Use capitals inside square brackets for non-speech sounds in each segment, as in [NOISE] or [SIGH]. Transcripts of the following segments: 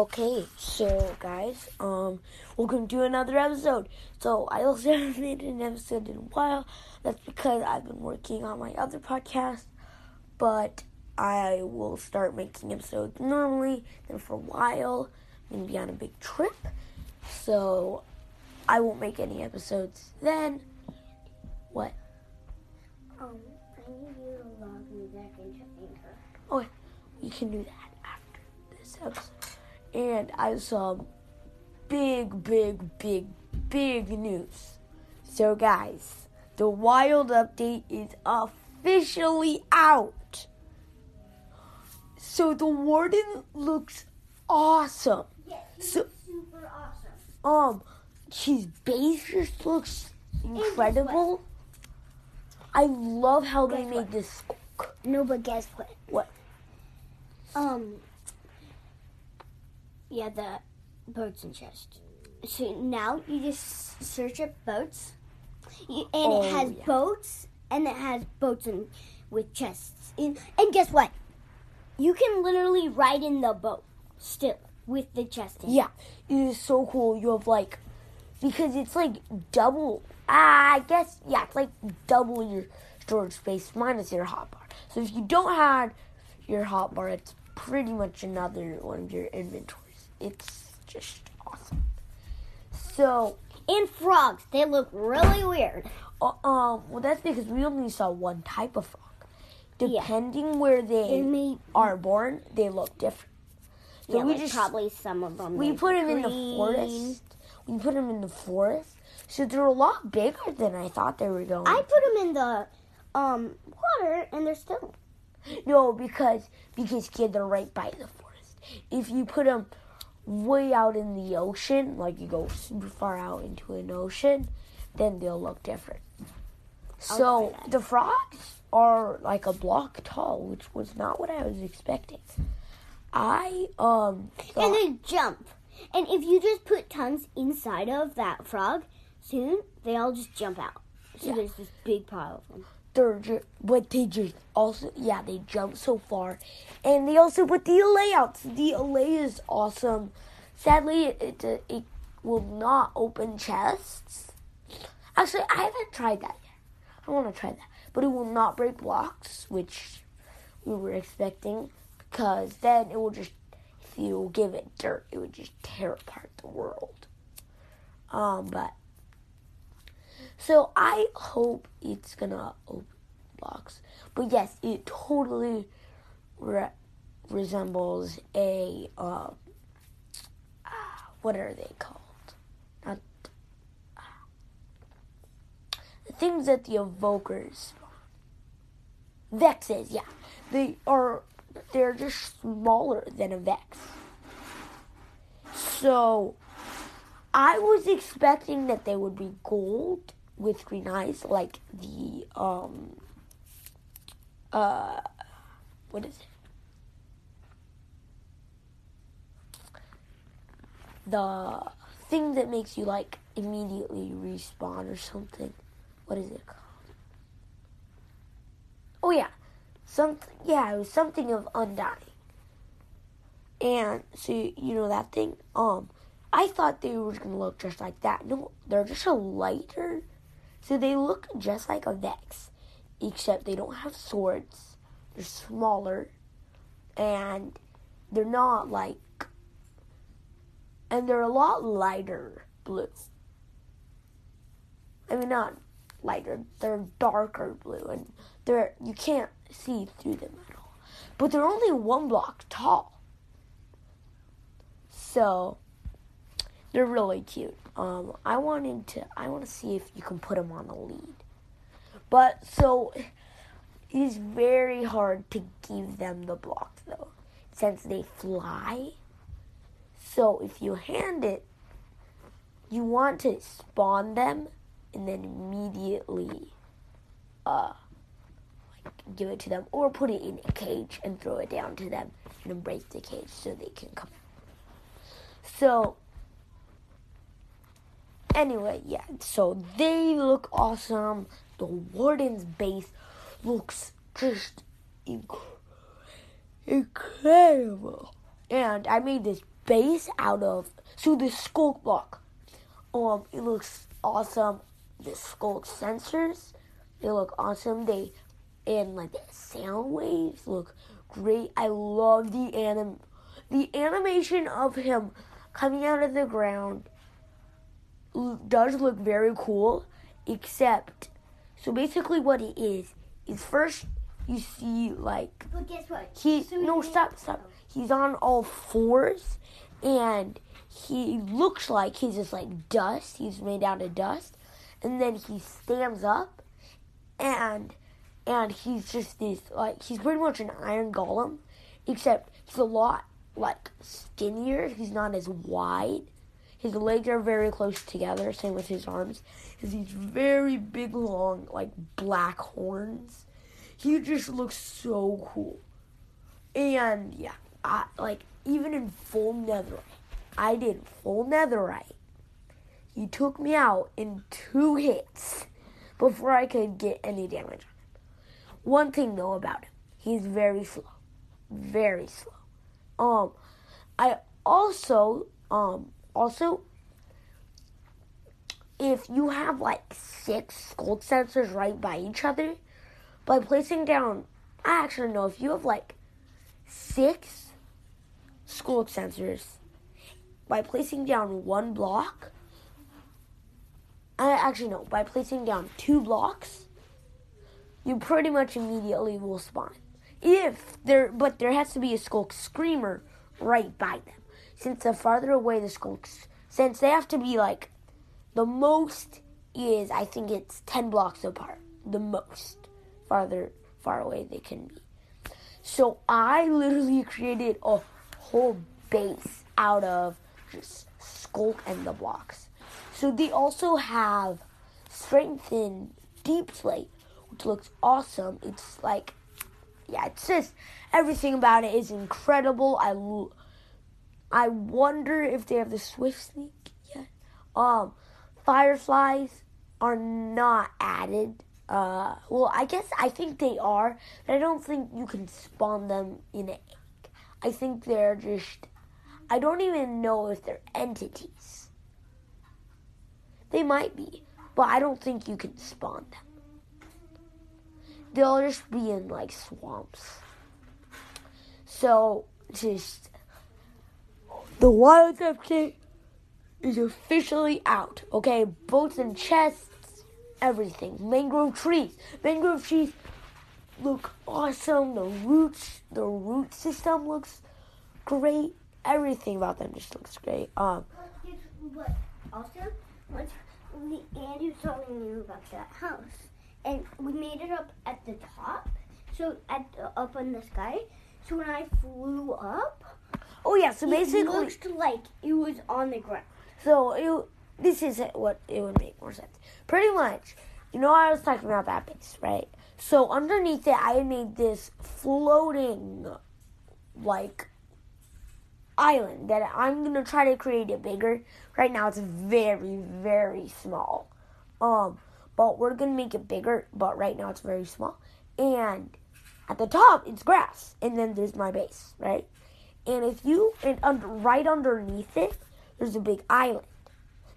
Okay, so guys, um, welcome to do another episode. So I also [LAUGHS] haven't made an episode in a while. That's because I've been working on my other podcast, but I will start making episodes normally. Then for a while, I'm gonna be on a big trip, so I won't make any episodes then. What? Um, I need you to log me back into Anchor. Oh, you can do that after this episode. And I saw big, big, big, big news. So, guys, the Wild update is officially out. So, the Warden looks awesome. Yes, So- super awesome. Um, his base just looks incredible. I love how they made what? this. No, but guess what? What? Um, yeah, the boats and chests. So now you just search up boats, you, and Oh, it has yeah. boats, and it has boats and with chests. In, and guess what? You can literally ride in the boat still with the chest. In. Yeah, it is so cool. You have like, because it's like double. I guess yeah, it's like double your storage space minus your hotbar. So if you don't have your hotbar, it's pretty much another one of your inventories. It's just awesome. So, And frogs, they look really weird. uh, um, well, that's because we only saw one type of frog. Yeah. Depending where They may are born, they look different. So yeah, we like just probably some of them. We put be them in the forest. We put them in the forest. So they're a lot bigger than I thought they were going. I put them in the um water, and they're still. no, because because kid, they're right by the forest. If you put them way out in the ocean, like you go super far out into an ocean, then they'll look different. So the frogs are like a block tall, which was not what I was expecting. I um And they jump. And if you just put tons inside of that frog, soon they all just jump out. So Yeah. there's this big pile of them. They're but they just also, yeah, they jump so far, and they also put the layouts. The allay is awesome. Sadly, it it, it will not open chests. Actually, I haven't tried that yet. I want to try that, but it will not break blocks, which we were expecting, because then it will just, if you give it dirt, it would just tear apart the world. Um, but so I hope it's gonna open box. But yes, it totally re- resembles a um, what are they called? Not the things that the evokers vexes. Yeah, they are. They're just smaller than a vex. So I was expecting that they would be gold with green eyes, like the um uh what is it? The thing that makes you like immediately respawn or something. What is it called? Oh yeah. Something yeah, it was something of undying. And so you know that thing? Um I thought they were gonna look just like that. No, they're just a lighter. So they look just like a Vex, except they don't have swords. They're smaller, and they're not like, and they're a lot lighter blue. I mean, not lighter. They're darker blue, and they're you can't see through them at all. But they're only one block tall. So they're really cute. Um, I wanted to. I want to see if you can put them on the lead. But so it is very hard to give them the block though, since they fly. So if you hand it, you want to spawn them and then immediately, uh, like give it to them, or put it in a cage and throw it down to them, and break the cage so they can come. So anyway, yeah, so they look awesome. The warden's base looks just inc- incredible. And I made this base out of so the sculk block. Um, it looks awesome. The sculk sensors, they look awesome. They and like the sound waves look great. I love the anim the animation of him coming out of the ground does look very cool, except so basically what it is is first you see like But guess what? he no stop stop. he's on all fours and he looks like he's just like dust. He's made out of dust. And then he stands up and and he's just this like he's pretty much an iron golem except he's a lot like skinnier. He's not as wide his legs are very close together same with his arms has these very big long like black horns he just looks so cool and yeah, I like even in full netherite, I did full netherite. He took me out in two hits before I could get any damage on him. One thing though about him, he's very slow. Very slow. Um I also um also if you have like six sculk sensors right by each other, by placing down I actually know if you have like six sculk sensors by placing down one block. I actually no, by placing down two blocks, you pretty much immediately will spawn. If there, but there has to be a sculk screamer right by them. Since the farther away the sculks, since they have to be like, the most is I think it's ten blocks apart. The most farther far away they can be. So I literally [LAUGHS] created a whole base out of just sculk and the blocks. So they also have strengthened deepslate, which looks awesome. It's like, yeah, it's just everything about it is incredible. I, I wonder if they have the swift sneak yet. Um, fireflies are not added. Uh, well, I guess I think they are, but I don't think you can spawn them in an egg. I think they're just. I don't even know if they're entities. They might be, but I don't think you can spawn them. They'll just be in like swamps. So, just. The wild update is officially out. Okay, boats and chests, everything. Mangrove trees. Mangrove trees look awesome. The roots, the root system looks great. Everything about them just looks great. Um, what? Also, once we, was telling me about that house, and we made it up at the top, so at the, up in the sky. So when I flew up, oh yeah, so basically, it looked like it was on the ground. so it, this is what it would make more sense. Pretty much, you know, I was talking about that base, right? So underneath it, I made this floating, like, island that I'm gonna try to create it bigger. Right now, it's very, very small. Um, but we're gonna make it bigger. But right now, it's very small. And at the top, it's grass, and then there's my base, right? And if you and under, right underneath it, there's a big island.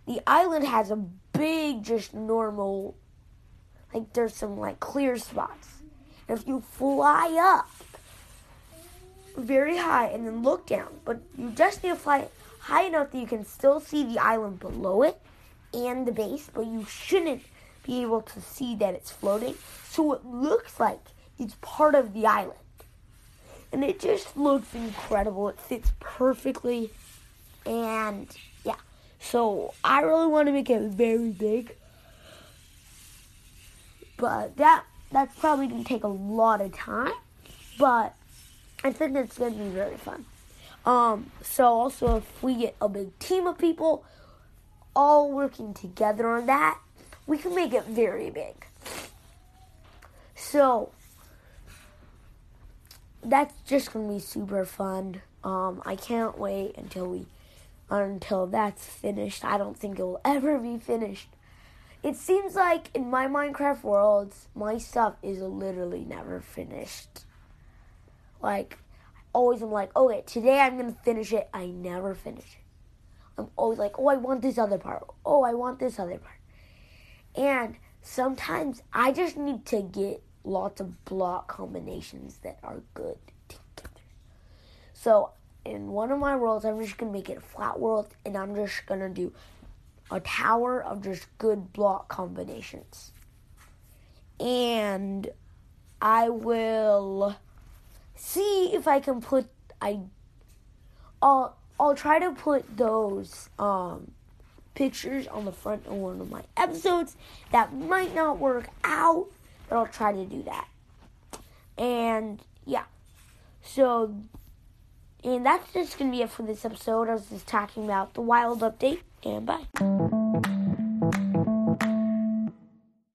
The island has a big, just normal, like there's some like clear spots. And if you fly up very high and then look down, but you just need to fly high enough that you can still see the island below it and the base, but you shouldn't be able to see that it's floating. So it looks like it's part of the island. And it just looks incredible. It fits perfectly. And yeah. So I really want to make it very big. But that that's probably gonna take a lot of time. But I think it's gonna be very fun. Um, so also if we get a big team of people all working together on that, we can make it very big. So that's just gonna be super fun. Um, I can't wait until we until that's finished. I don't think it will ever be finished. It seems like in my Minecraft worlds, my stuff is literally never finished. Like always I'm like, okay, today I'm gonna finish it. I never finish it. I'm always like, oh, I want this other part. Oh, I want this other part. And sometimes I just need to get lots of block combinations that are good together. So in one of my worlds, I'm just gonna make it a flat world, and I'm just gonna do a tower of just good block combinations. And I will see if I can put I I'll I'll try to put those um pictures on the front of one of my episodes. That might not work out, but I'll try to do that. And yeah. So and that's just gonna be it for this episode. I was just talking about the wild update and bye.